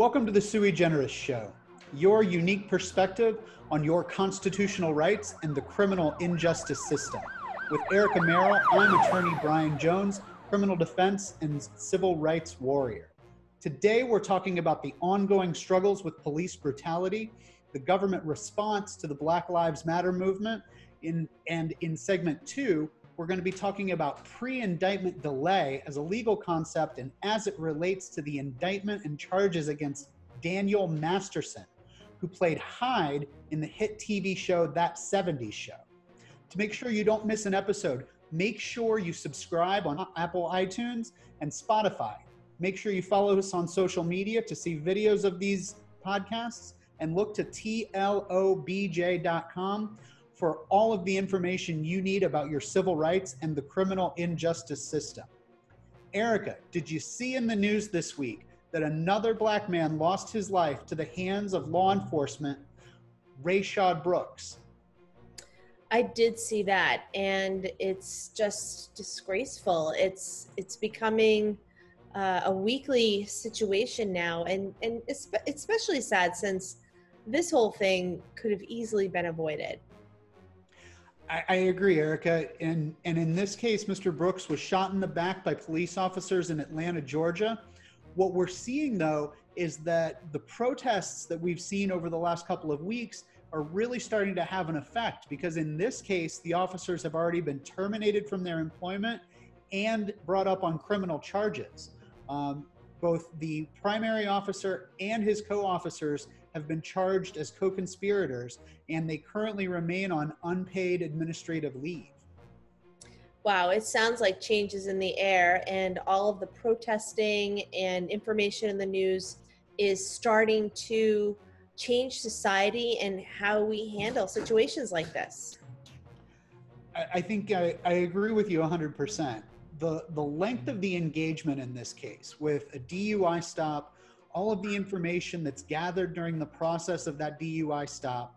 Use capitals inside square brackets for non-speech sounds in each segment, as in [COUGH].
Welcome to the Sui Generis Show, your unique perspective on your constitutional rights and the criminal injustice system. With Erica Merrill, I'm attorney Brian Jones, criminal defense and civil rights warrior. Today, we're talking about the ongoing struggles with police brutality, the government response to the Black Lives Matter movement, in, and in segment two, we're going to be talking about pre indictment delay as a legal concept and as it relates to the indictment and charges against Daniel Masterson, who played Hyde in the hit TV show That 70s Show. To make sure you don't miss an episode, make sure you subscribe on Apple iTunes and Spotify. Make sure you follow us on social media to see videos of these podcasts and look to tlobj.com for all of the information you need about your civil rights and the criminal injustice system. Erica, did you see in the news this week that another black man lost his life to the hands of law enforcement, Rayshard Brooks? I did see that, and it's just disgraceful. It's it's becoming uh, a weekly situation now, and and it's especially sad since this whole thing could have easily been avoided. I, I agree, Erica. And and in this case, Mr. Brooks was shot in the back by police officers in Atlanta, Georgia. What we're seeing though is that the protests that we've seen over the last couple of weeks are really starting to have an effect because in this case, the officers have already been terminated from their employment and brought up on criminal charges. Um, both the primary officer and his co officers have been charged as co conspirators, and they currently remain on unpaid administrative leave. Wow, it sounds like changes in the air, and all of the protesting and information in the news is starting to change society and how we handle situations like this. I, think I, I agree with you 100%. The, the length of the engagement in this case with a DUI stop all of the information that's gathered during the process of that DUI stop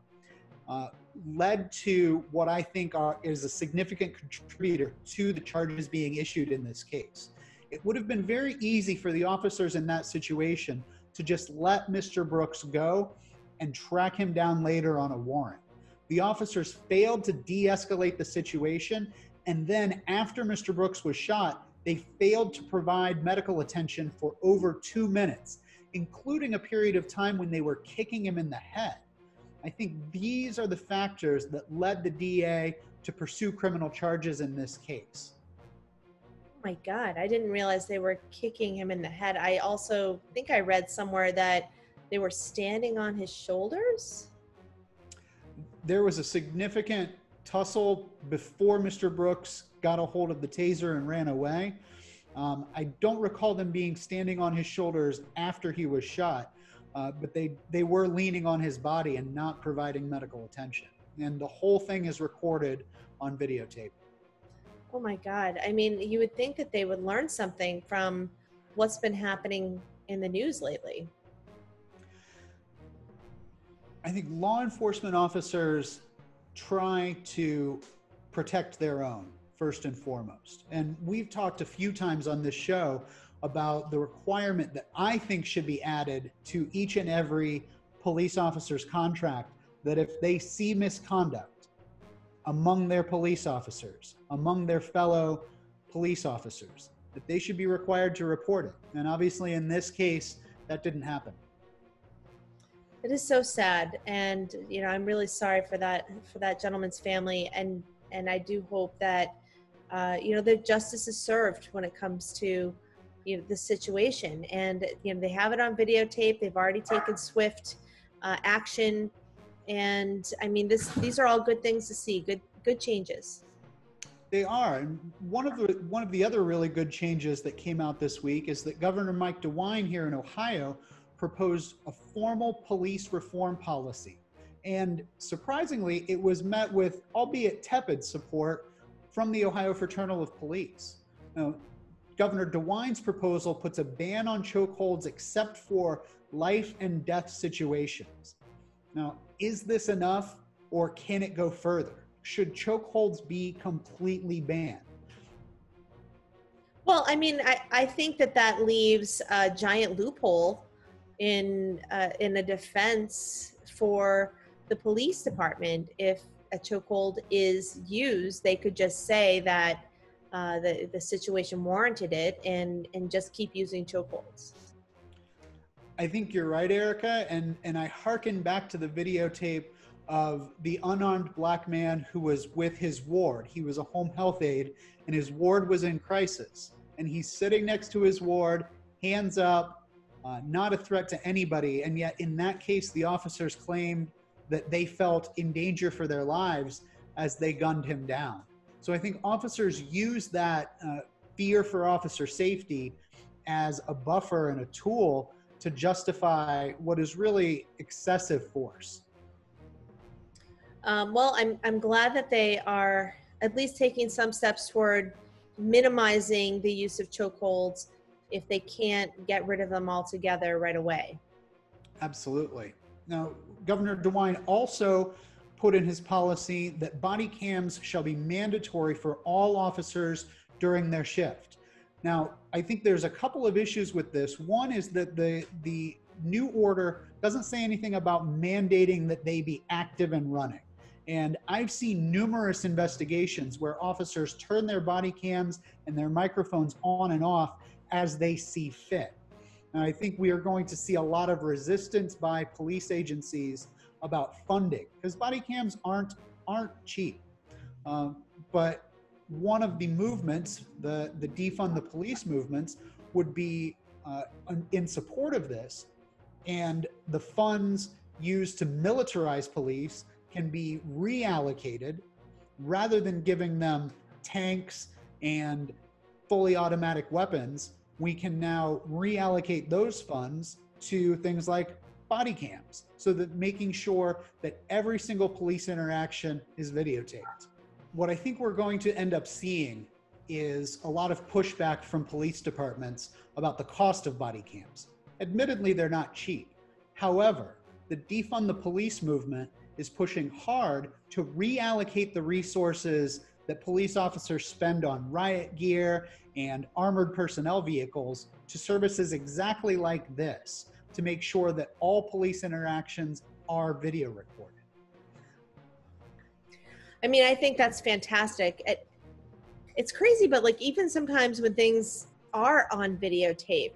uh, led to what I think are, is a significant contributor to the charges being issued in this case. It would have been very easy for the officers in that situation to just let Mr. Brooks go and track him down later on a warrant. The officers failed to de escalate the situation, and then after Mr. Brooks was shot, they failed to provide medical attention for over two minutes including a period of time when they were kicking him in the head. I think these are the factors that led the DA to pursue criminal charges in this case. Oh my God, I didn't realize they were kicking him in the head. I also think I read somewhere that they were standing on his shoulders. There was a significant tussle before Mr. Brooks got a hold of the taser and ran away. Um, I don't recall them being standing on his shoulders after he was shot, uh, but they, they were leaning on his body and not providing medical attention. And the whole thing is recorded on videotape. Oh my God. I mean, you would think that they would learn something from what's been happening in the news lately. I think law enforcement officers try to protect their own first and foremost. And we've talked a few times on this show about the requirement that I think should be added to each and every police officer's contract that if they see misconduct among their police officers, among their fellow police officers, that they should be required to report it. And obviously, in this case, that didn't happen. It is so sad, and you know, I'm really sorry for that for that gentleman's family, and and I do hope that uh, you know, the justice is served when it comes to you know the situation, and you know they have it on videotape. They've already taken swift uh, action, and I mean, this these are all good things to see. Good good changes. They are. And one of the one of the other really good changes that came out this week is that Governor Mike DeWine here in Ohio proposed a formal police reform policy. And surprisingly, it was met with, albeit tepid support from the Ohio Fraternal of Police. Now, Governor DeWine's proposal puts a ban on chokeholds except for life and death situations. Now, is this enough or can it go further? Should chokeholds be completely banned? Well, I mean, I, I think that that leaves a giant loophole in uh, in a defense for the police department if a chokehold is used they could just say that uh, the the situation warranted it and and just keep using chokeholds I think you're right, Erica, and and I hearken back to the videotape of the unarmed black man who was with his ward. He was a home health aide, and his ward was in crisis. And he's sitting next to his ward, hands up, uh, not a threat to anybody. And yet, in that case, the officers claimed that they felt in danger for their lives as they gunned him down. So I think officers use that uh, fear for officer safety as a buffer and a tool to justify what is really excessive force. Um, well, I'm, I'm glad that they are at least taking some steps toward minimizing the use of chokeholds if they can't get rid of them altogether right away. Absolutely. Now, Governor DeWine also put in his policy that body cams shall be mandatory for all officers during their shift. Now, I think there's a couple of issues with this. One is that the the new order doesn't say anything about mandating that they be active and running. And I've seen numerous investigations where officers turn their body cams and their microphones on and off as they see fit. And I think we are going to see a lot of resistance by police agencies about funding because body cams aren't aren't cheap. Um, but one of the movements, the, the defund the police movements, would be uh, in support of this. And the funds used to militarize police can be reallocated rather than giving them tanks and fully automatic weapons. We can now reallocate those funds to things like body cams so that making sure that every single police interaction is videotaped what I think we're going to end up seeing is a lot of pushback from police departments about the cost of body cams. Admittedly, they're not cheap. However, the defund the police movement is pushing hard to reallocate the resources that police officers spend on riot gear and armored personnel vehicles to services exactly like this to make sure that all police interactions are video recorded. I mean, I think that's fantastic. It, it's crazy, but like even sometimes when things are on videotape,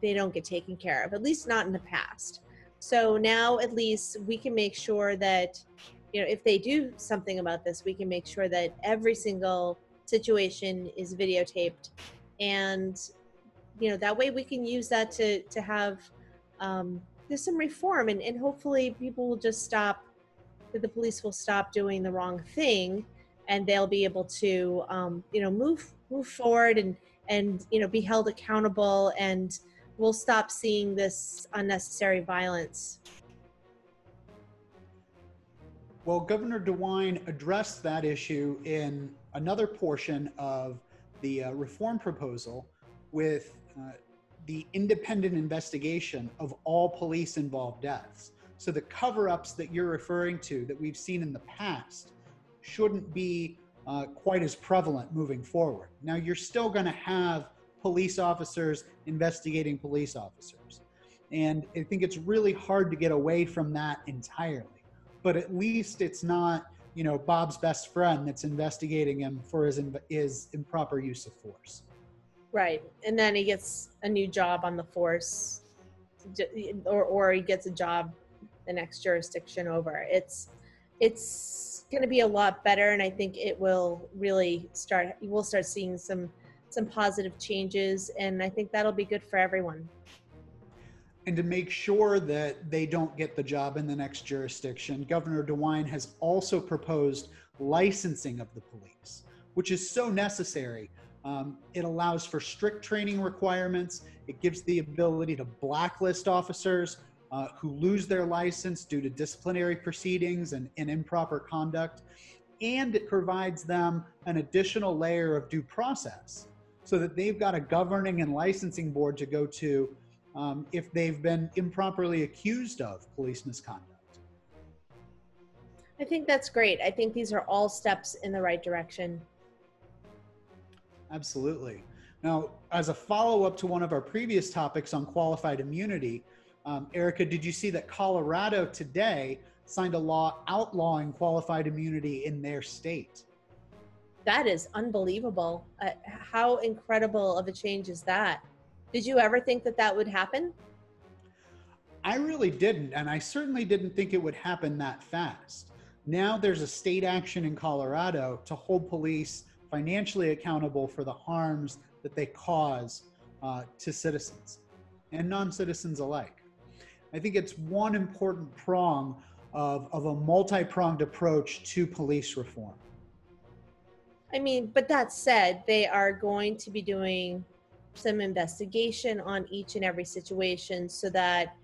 they don't get taken care of, at least not in the past. So now at least we can make sure that, you know, if they do something about this, we can make sure that every single situation is videotaped. And, you know, that way we can use that to, to have, um, there's some reform and, and hopefully people will just stop that the police will stop doing the wrong thing and they'll be able to um, you know move move forward and and you know be held accountable and we'll stop seeing this unnecessary violence well governor dewine addressed that issue in another portion of the uh, reform proposal with uh, the independent investigation of all police involved deaths so the cover ups that you're referring to that we've seen in the past shouldn't be uh, quite as prevalent moving forward. Now, you're still going to have police officers investigating police officers. And I think it's really hard to get away from that entirely. But at least it's not, you know, Bob's best friend that's investigating him for his, his improper use of force. Right. And then he gets a new job on the force or, or he gets a job the next jurisdiction over. It's it's going to be a lot better, and I think it will really start. We'll start seeing some some positive changes, and I think that'll be good for everyone. And to make sure that they don't get the job in the next jurisdiction, Governor DeWine has also proposed licensing of the police, which is so necessary. Um, it allows for strict training requirements. It gives the ability to blacklist officers uh, who lose their license due to disciplinary proceedings and, and improper conduct. And it provides them an additional layer of due process so that they've got a governing and licensing board to go to um, if they've been improperly accused of police misconduct. I think that's great. I think these are all steps in the right direction. Absolutely. Now, as a follow up to one of our previous topics on qualified immunity, Um, Erica, did you see that Colorado today signed a law outlawing qualified immunity in their state? That is unbelievable. Uh, how incredible of a change is that? Did you ever think that that would happen? I really didn't, and I certainly didn't think it would happen that fast. Now there's a state action in Colorado to hold police financially accountable for the harms that they cause uh, to citizens and non citizens alike. I think it's one important prong of, of a multi pronged approach to police reform. I mean, but that said, they are going to be doing some investigation on each and every situation so that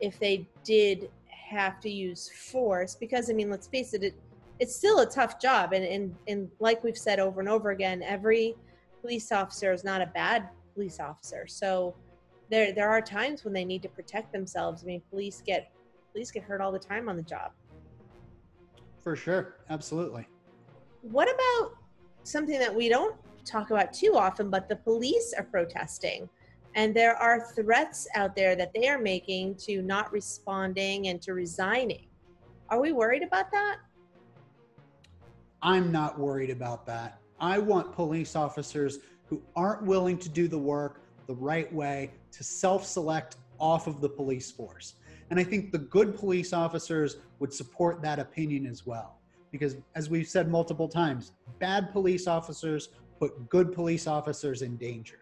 if they did have to use force, because I mean, let's face it, it it's still a tough job. And, and, and like we've said over and over again, every police officer is not a bad police officer. So there, there are times when they need to protect themselves. I mean, police get, police get hurt all the time on the job. For sure. Absolutely. What about something that we don't talk about too often, but the police are protesting. And there are threats out there that they are making to not responding and to resigning. Are we worried about that? I'm not worried about that. I want police officers who aren't willing to do the work the right way to self select off of the police force. And I think the good police officers would support that opinion as well. Because as we've said multiple times, bad police officers put good police officers in danger.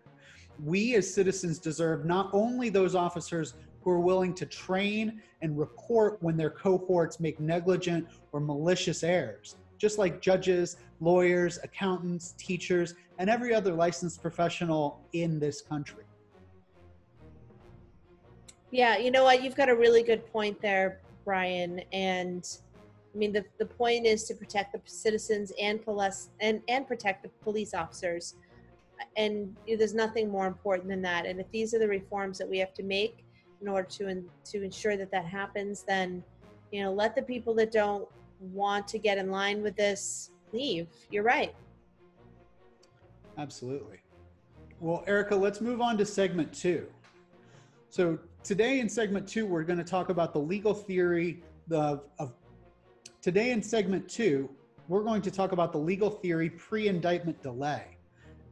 We as citizens deserve not only those officers who are willing to train and report when their cohorts make negligent or malicious errors, just like judges, lawyers, accountants, teachers, and every other licensed professional in this country. Yeah, you know what? You've got a really good point there, Brian. And I mean, the, the point is to protect the citizens and police and, and protect the police officers. And there's nothing more important than that. And if these are the reforms that we have to make in order to in, to ensure that that happens, then you know, let the people that don't want to get in line with this leave. You're right. Absolutely. Well, Erica, let's move on to segment two. So today in segment two, we're going to talk about the legal theory of, of Today in segment two, we're going to talk about the legal theory pre-indictment delay.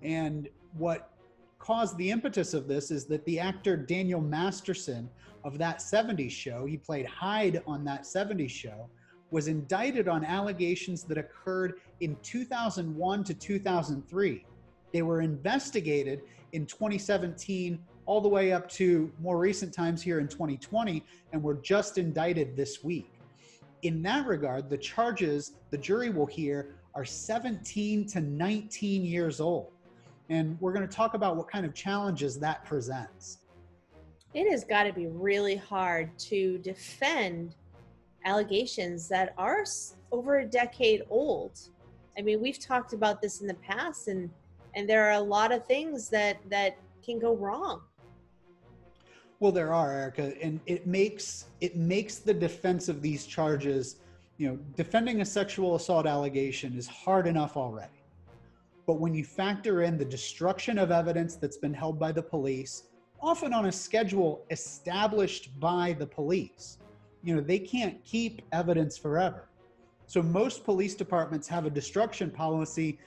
And what caused the impetus of this is that the actor Daniel Masterson of that 70s show, he played Hyde on that 70s show, was indicted on allegations that occurred in 2001 to 2003. They were investigated in 2017 all the way up to more recent times here in 2020 and were just indicted this week in that regard, the charges the jury will hear are 17 to 19 years old. And we're going to talk about what kind of challenges that presents. It has got to be really hard to defend allegations that are over a decade old. I mean, we've talked about this in the past and and there are a lot of things that that can go wrong. Well, there are, Erica, and it makes it makes the defense of these charges, you know, defending a sexual assault allegation is hard enough already. But when you factor in the destruction of evidence that's been held by the police, often on a schedule established by the police, you know, they can't keep evidence forever. So most police departments have a destruction policy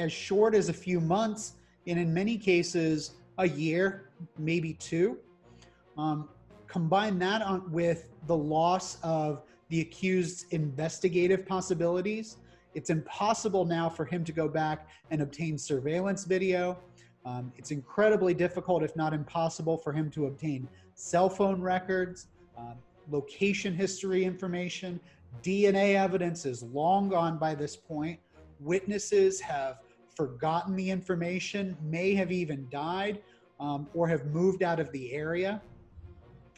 as short as a few months, and in many cases, a year, maybe two. Um, combine that on, with the loss of the accused's investigative possibilities. It's impossible now for him to go back and obtain surveillance video. Um, it's incredibly difficult, if not impossible, for him to obtain cell phone records, um, location history information. DNA evidence is long gone by this point. Witnesses have forgotten the information, may have even died, um, or have moved out of the area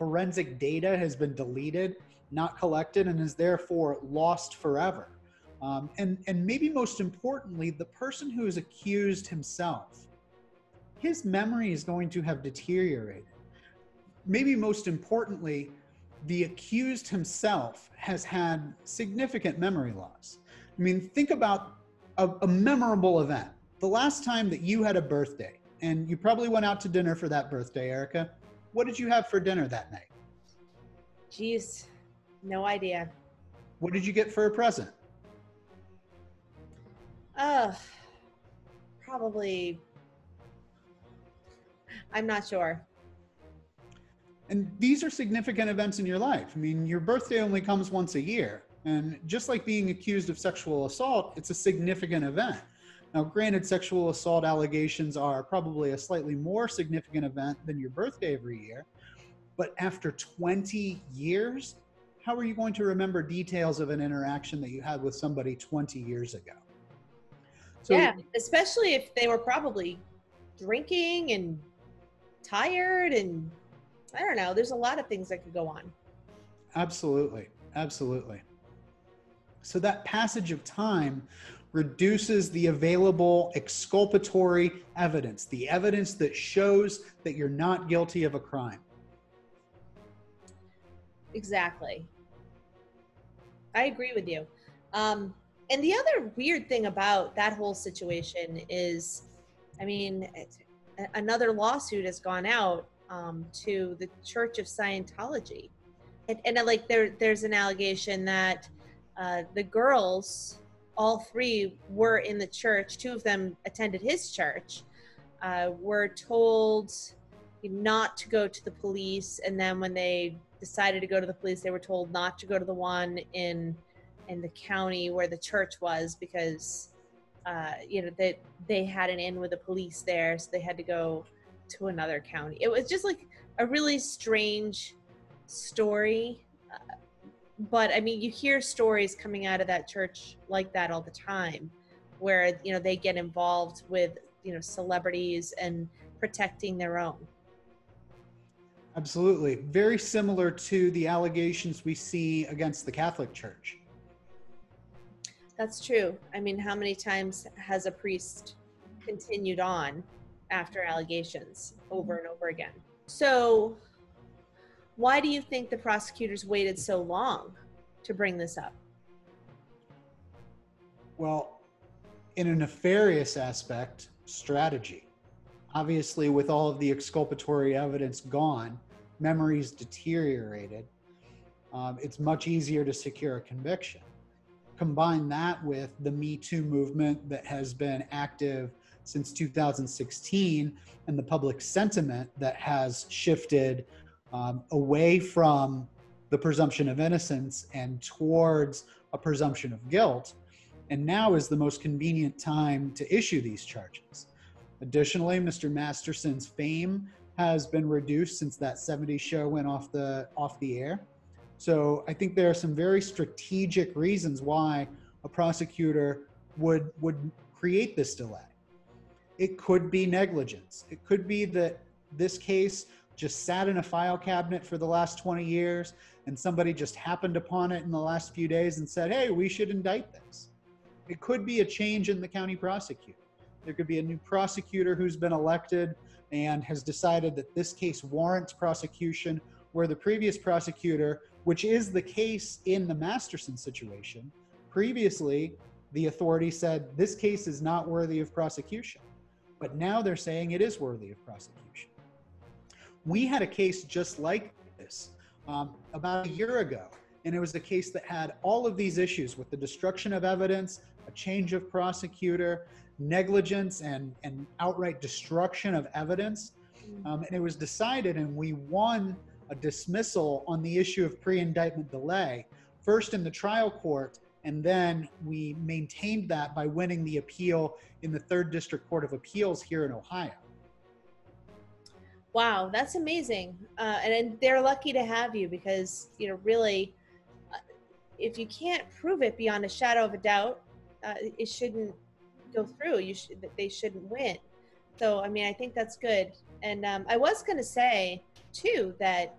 forensic data has been deleted, not collected, and is therefore lost forever. Um, and, and maybe most importantly, the person who is accused himself, his memory is going to have deteriorated. Maybe most importantly, the accused himself has had significant memory loss. I mean, think about a, a, memorable event. The last time that you had a birthday, and you probably went out to dinner for that birthday, Erica. What did you have for dinner that night? Jeez, no idea. What did you get for a present? Uh, probably. I'm not sure. And these are significant events in your life. I mean, your birthday only comes once a year. And just like being accused of sexual assault, it's a significant event. Now, granted, sexual assault allegations are probably a slightly more significant event than your birthday every year. But after 20 years, how are you going to remember details of an interaction that you had with somebody 20 years ago? So, yeah, especially if they were probably drinking and tired and I don't know. There's a lot of things that could go on. Absolutely. Absolutely. So that passage of time reduces the available exculpatory evidence, the evidence that shows that you're not guilty of a crime. Exactly. I agree with you. Um, and the other weird thing about that whole situation is, I mean, another lawsuit has gone out um, to the Church of Scientology, and, and like there, there's an allegation that uh, the girls, all three, were in the church. Two of them attended his church. Uh, were told not to go to the police, and then when they decided to go to the police, they were told not to go to the one in in the county where the church was because uh, you know they, they had an in with the police there, so they had to go to another county. It was just like a really strange story. Uh, but I mean, you hear stories coming out of that church like that all the time, where you know they get involved with you know celebrities and protecting their own. Absolutely, very similar to the allegations we see against the Catholic Church. That's true. I mean, how many times has a priest continued on after allegations over and over again. So, why do you think the prosecutors waited so long to bring this up? Well, in a nefarious aspect, strategy. Obviously, with all of the exculpatory evidence gone, memories deteriorated, um, it's much easier to secure a conviction. Combine that with the Me Too movement that has been active since 2016 and the public sentiment that has shifted um, away from the presumption of innocence and towards a presumption of guilt. And now is the most convenient time to issue these charges. Additionally, Mr. Masterson's fame has been reduced since that 70s show went off the off the air. So I think there are some very strategic reasons why a prosecutor would would create this delay. It could be negligence. It could be that this case just sat in a file cabinet for the last 20 years and somebody just happened upon it in the last few days and said, hey, we should indict this. It could be a change in the county prosecutor. There could be a new prosecutor who's been elected and has decided that this case warrants prosecution, where the previous prosecutor, which is the case in the Masterson situation, previously the authority said this case is not worthy of prosecution. But now they're saying it is worthy of prosecution. We had a case just like this um, about a year ago, and it was a case that had all of these issues with the destruction of evidence, a change of prosecutor, negligence, and, and outright destruction of evidence. Mm. Um, and it was decided, and we won a dismissal on the issue of pre indictment delay, first in the trial court, and then we maintained that by winning the appeal in the Third District Court of Appeals here in Ohio. Wow, that's amazing. Uh, and, and, they're lucky to have you because, you know, really, uh, if you can't prove it beyond a shadow of a doubt, uh, it shouldn't go through. You should, they shouldn't win. So, I mean, I think that's good. And um, I was going to say, too, that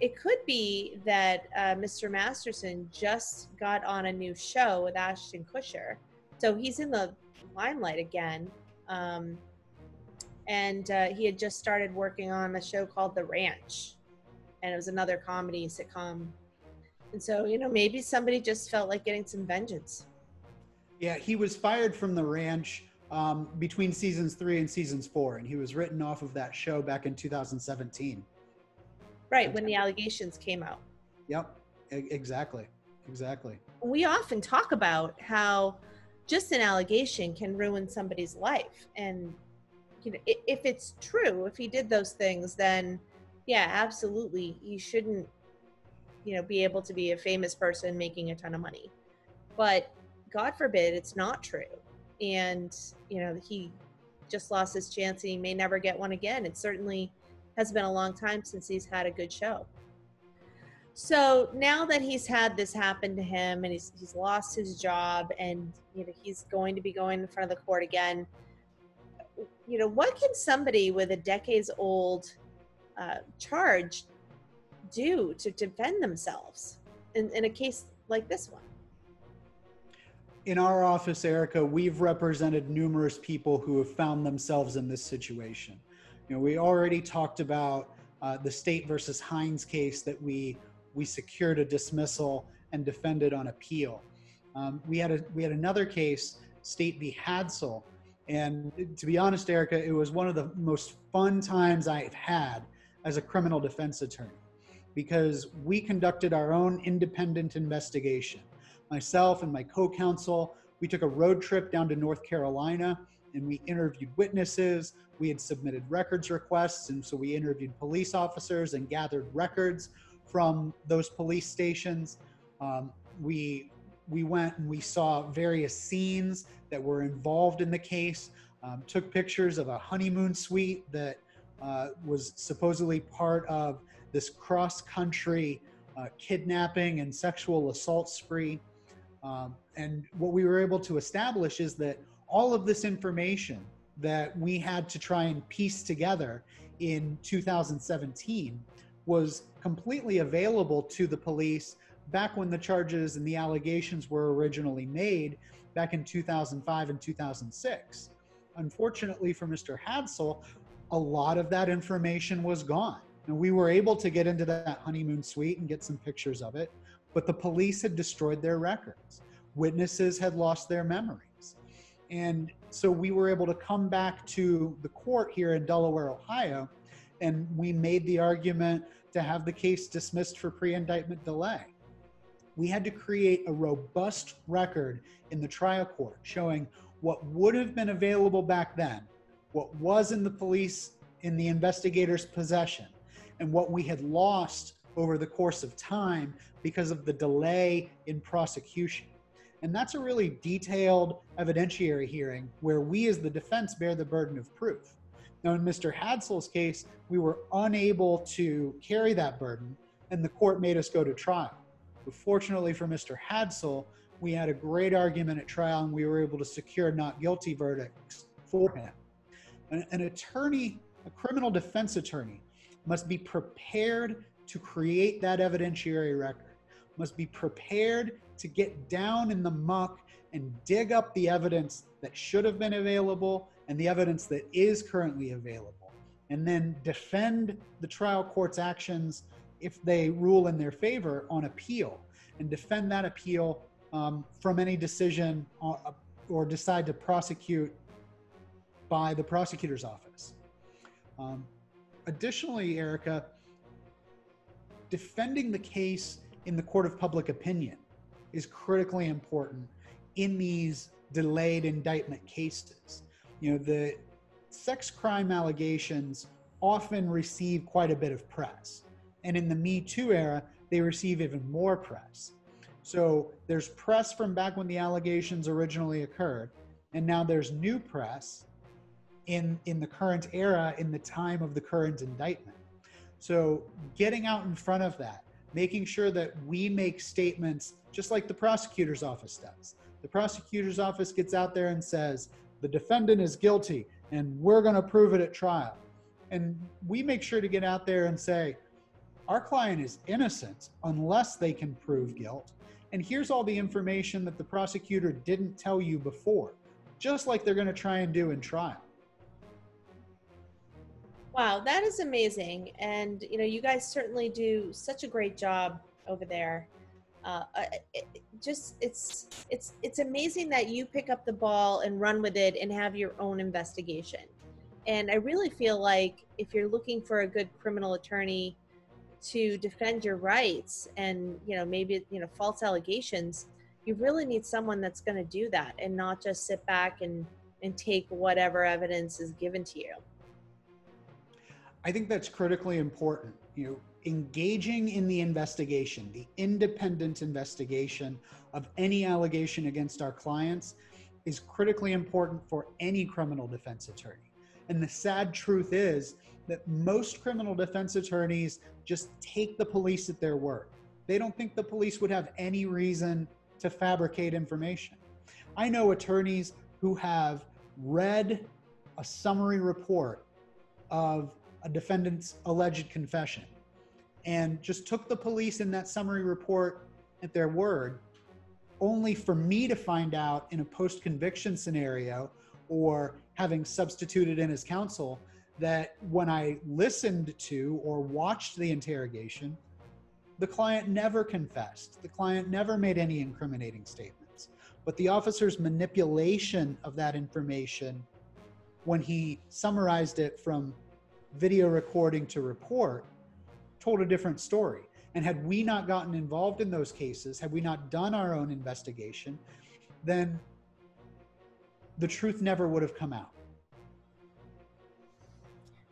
it could be that uh, Mr. Masterson just got on a new show with Ashton Kutcher. So he's in the limelight again. Um, and uh, he had just started working on a show called The Ranch. And it was another comedy sitcom. And so, you know, maybe somebody just felt like getting some vengeance. Yeah, he was fired from The Ranch um, between seasons three and seasons four. And he was written off of that show back in 2017. right when the allegations came out. Yep, e- exactly, exactly. We often talk about how just an allegation can ruin somebody's life, and you know, if it's true, if he did those things, then yeah, absolutely, you shouldn't, you know, be able to be a famous person making a ton of money. But God forbid it's not true, and you know he just lost his chance and he may never get one again. It certainly has been a long time since he's had a good show. So now that he's had this happen to him and he's he's lost his job and you know he's going to be going in front of the court again, you know what can somebody with a decades old uh, charge do to defend themselves in, in a case like this one? In our office, Erica, we've represented numerous people who have found themselves in this situation. You know, we already talked about uh, the state versus Hines case that we we secured a dismissal and defended on appeal. Um, we had a we had another case, State v. Hadsel, and to be honest, Erica, it was one of the most fun times I've had as a criminal defense attorney because we conducted our own independent investigation. Myself and my co-counsel, we took a road trip down to North Carolina and we interviewed witnesses. We had submitted records requests, and so we interviewed police officers and gathered records from those police stations. Um, we we went and we saw various scenes that were involved in the case. Um, took pictures of a honeymoon suite that uh, was supposedly part of this cross-country uh, kidnapping and sexual assault spree. Um, and what we were able to establish is that all of this information that we had to try and piece together in 2017 was completely available to the police back when the charges and the allegations were originally made back in 2005 and 2006. Unfortunately for Mr. Hadsel, a lot of that information was gone. And we were able to get into that honeymoon suite and get some pictures of it, but the police had destroyed their records. Witnesses had lost their memories. And so we were able to come back to the court here in Delaware, Ohio, and we made the argument to have the case dismissed for pre indictment delay. We had to create a robust record in the trial court showing what would have been available back then, what was in the police, in the investigator's possession, and what we had lost over the course of time because of the delay in prosecution. And that's a really detailed evidentiary hearing where we, as the defense, bear the burden of proof. Now, in Mr. Hadsel's case, we were unable to carry that burden, and the court made us go to trial. But fortunately for Mr. Hadsel, we had a great argument at trial, and we were able to secure not guilty verdicts for him. An, an attorney, a criminal defense attorney, must be prepared to create that evidentiary record, must be prepared to get down in the muck and dig up the evidence that should have been available and the evidence that is currently available, and then defend the trial court's actions if they rule in their favor on appeal, and defend that appeal um, from any decision or, or, decide to prosecute by the prosecutor's office. Um, additionally, Erica, defending the case in the court of public opinion is critically important in these delayed indictment cases. You know, the sex crime allegations often receive quite a bit of press. And in the Me Too era, they receive even more press. So there's press from back when the allegations originally occurred, and now there's new press in in the current era in the time of the current indictment. So getting out in front of that, making sure that we make statements just like the prosecutor's office does. The prosecutor's office gets out there and says, the defendant is guilty and we're going to prove it at trial. And we make sure to get out there and say, our client is innocent unless they can prove guilt. And here's all the information that the prosecutor didn't tell you before, just like they're going to try and do in trial. Wow, that is amazing. And, you know, you guys certainly do such a great job over there. Uh, it, just it's it's it's amazing that you pick up the ball and run with it and have your own investigation. And I really feel like if you're looking for a good criminal attorney to defend your rights and you know maybe you know false allegations you really need someone that's going to do that and not just sit back and and take whatever evidence is given to you. I think that's critically important. You know engaging in the investigation the independent investigation of any allegation against our clients is critically important for any criminal defense attorney and the sad truth is that most criminal defense attorneys just take the police at their word. They don't think the police would have any reason to fabricate information. I know attorneys who have read a summary report of a defendant's alleged confession and just took the police in that summary report at their word, only for me to find out in a post conviction scenario or having substituted in as counsel that when I listened to or watched the interrogation, the client never confessed. The client never made any incriminating statements. But the officer's manipulation of that information when he summarized it from video recording to report told a different story. And had we not gotten involved in those cases, had we not done our own investigation, then the truth never would have come out.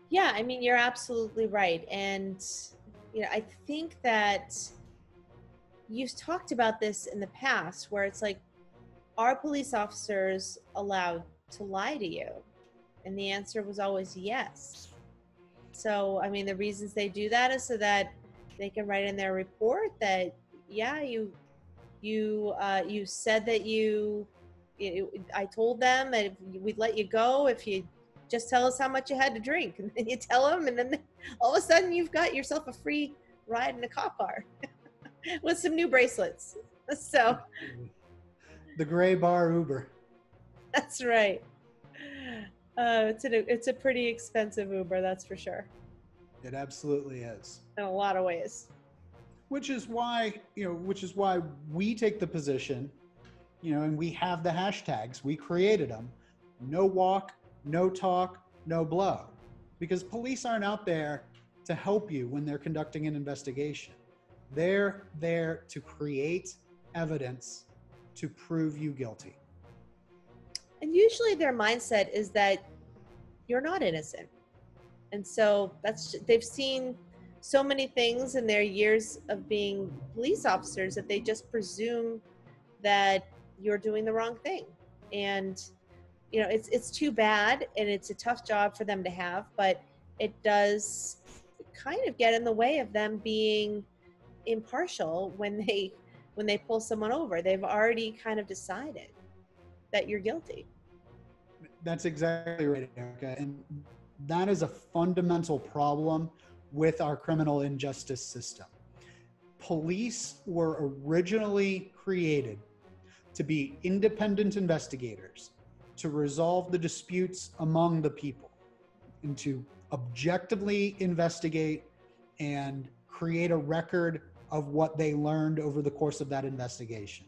Yeah, I mean, you're absolutely right. And, you know, I think that you've talked about this in the past where it's like, are police officers allowed to lie to you? And the answer was always yes. So, I mean, the reasons they do that is so that they can write in their report that, yeah, you, you, uh, you said that you, I told them that we'd let you go if you just tell us how much you had to drink. [LAUGHS] And then you tell them and then [LAUGHS] all of a sudden you've got yourself a free ride in a cop car [LAUGHS] with some new bracelets. So the gray bar uber. that's right. Uh, it's a it's a pretty expensive uber that's for sure. It absolutely is. In a lot of ways. Which is why you know which is why we take the position you know and we have the hashtags we created them no walk no talk, no blow. Because police aren't out there to help you when they're conducting an investigation. They're there to create evidence to prove you guilty. And usually their mindset is that you're not innocent. And so that's they've seen so many things in their years of being police officers that they just presume that you're doing the wrong thing. And you know it's it's too bad and it's a tough job for them to have but it does kind of get in the way of them being impartial when they when they pull someone over. They've already kind of decided that you're guilty. That's exactly right erica. And that is a fundamental problem with our criminal injustice system. Police were originally created to be independent investigators to resolve the disputes among the people and to objectively investigate and create a record of what they learned over the course of that investigation.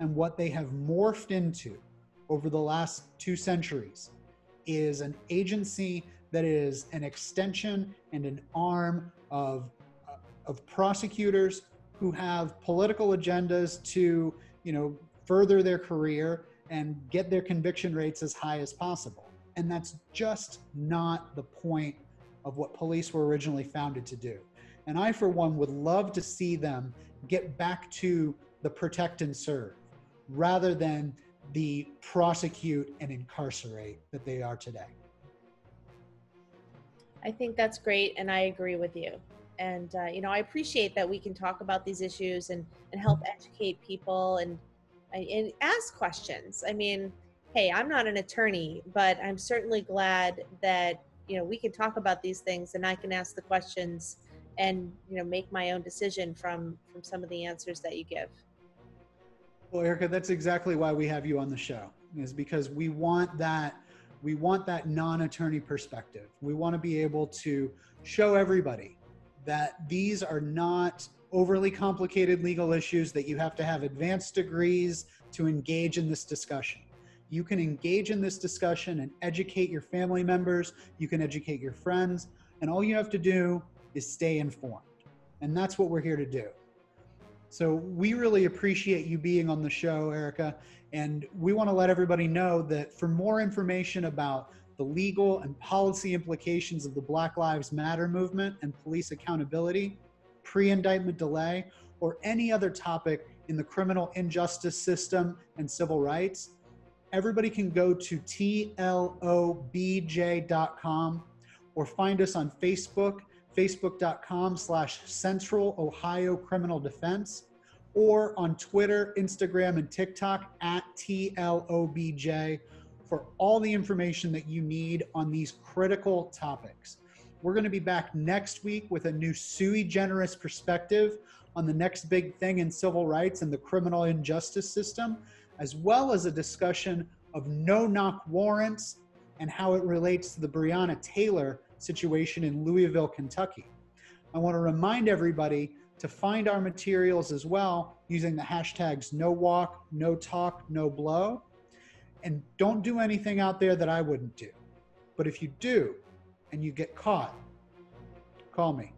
And what they have morphed into over the last two centuries is an agency that is an extension and an arm of, uh, of prosecutors who have political agendas to, you know, further their career and get their conviction rates as high as possible. And that's just not the point of what police were originally founded to do. And I, for one, would love to see them get back to the protect and serve rather than the prosecute and incarcerate that they are today. I think that's great, and I agree with you. And uh, you know, I appreciate that we can talk about these issues and and help educate people and and ask questions. I mean, hey, I'm not an attorney, but I'm certainly glad that you know we can talk about these things and I can ask the questions and you know make my own decision from from some of the answers that you give. Well, Erica, that's exactly why we have you on the show. Is because we want that we want that non-attorney perspective. We want to be able to show everybody that these are not overly complicated legal issues that you have to have advanced degrees to engage in this discussion. You can engage in this discussion and educate your family members, you can educate your friends, and all you have to do is stay informed. And that's what we're here to do. So we really appreciate you being on the show, Erica. And we want to let everybody know that for more information about the legal and policy implications of the Black Lives Matter movement and police accountability, pre indictment delay, or any other topic in the criminal injustice system and civil rights, everybody can go to tlobj.com or find us on Facebook, facebook.com slash Central Ohio Criminal Defense, or on Twitter, Instagram, and TikTok at TLOBJ for all the information that you need on these critical topics. We're going to be back next week with a new sui generis perspective on the next big thing in civil rights and the criminal injustice system, as well as a discussion of no knock warrants and how it relates to the Breonna Taylor situation in Louisville, Kentucky. I want to remind everybody to find our materials as well using the hashtags no walk, no talk, no blow. And don't do anything out there that I wouldn't do. But if you do and you get caught, call me.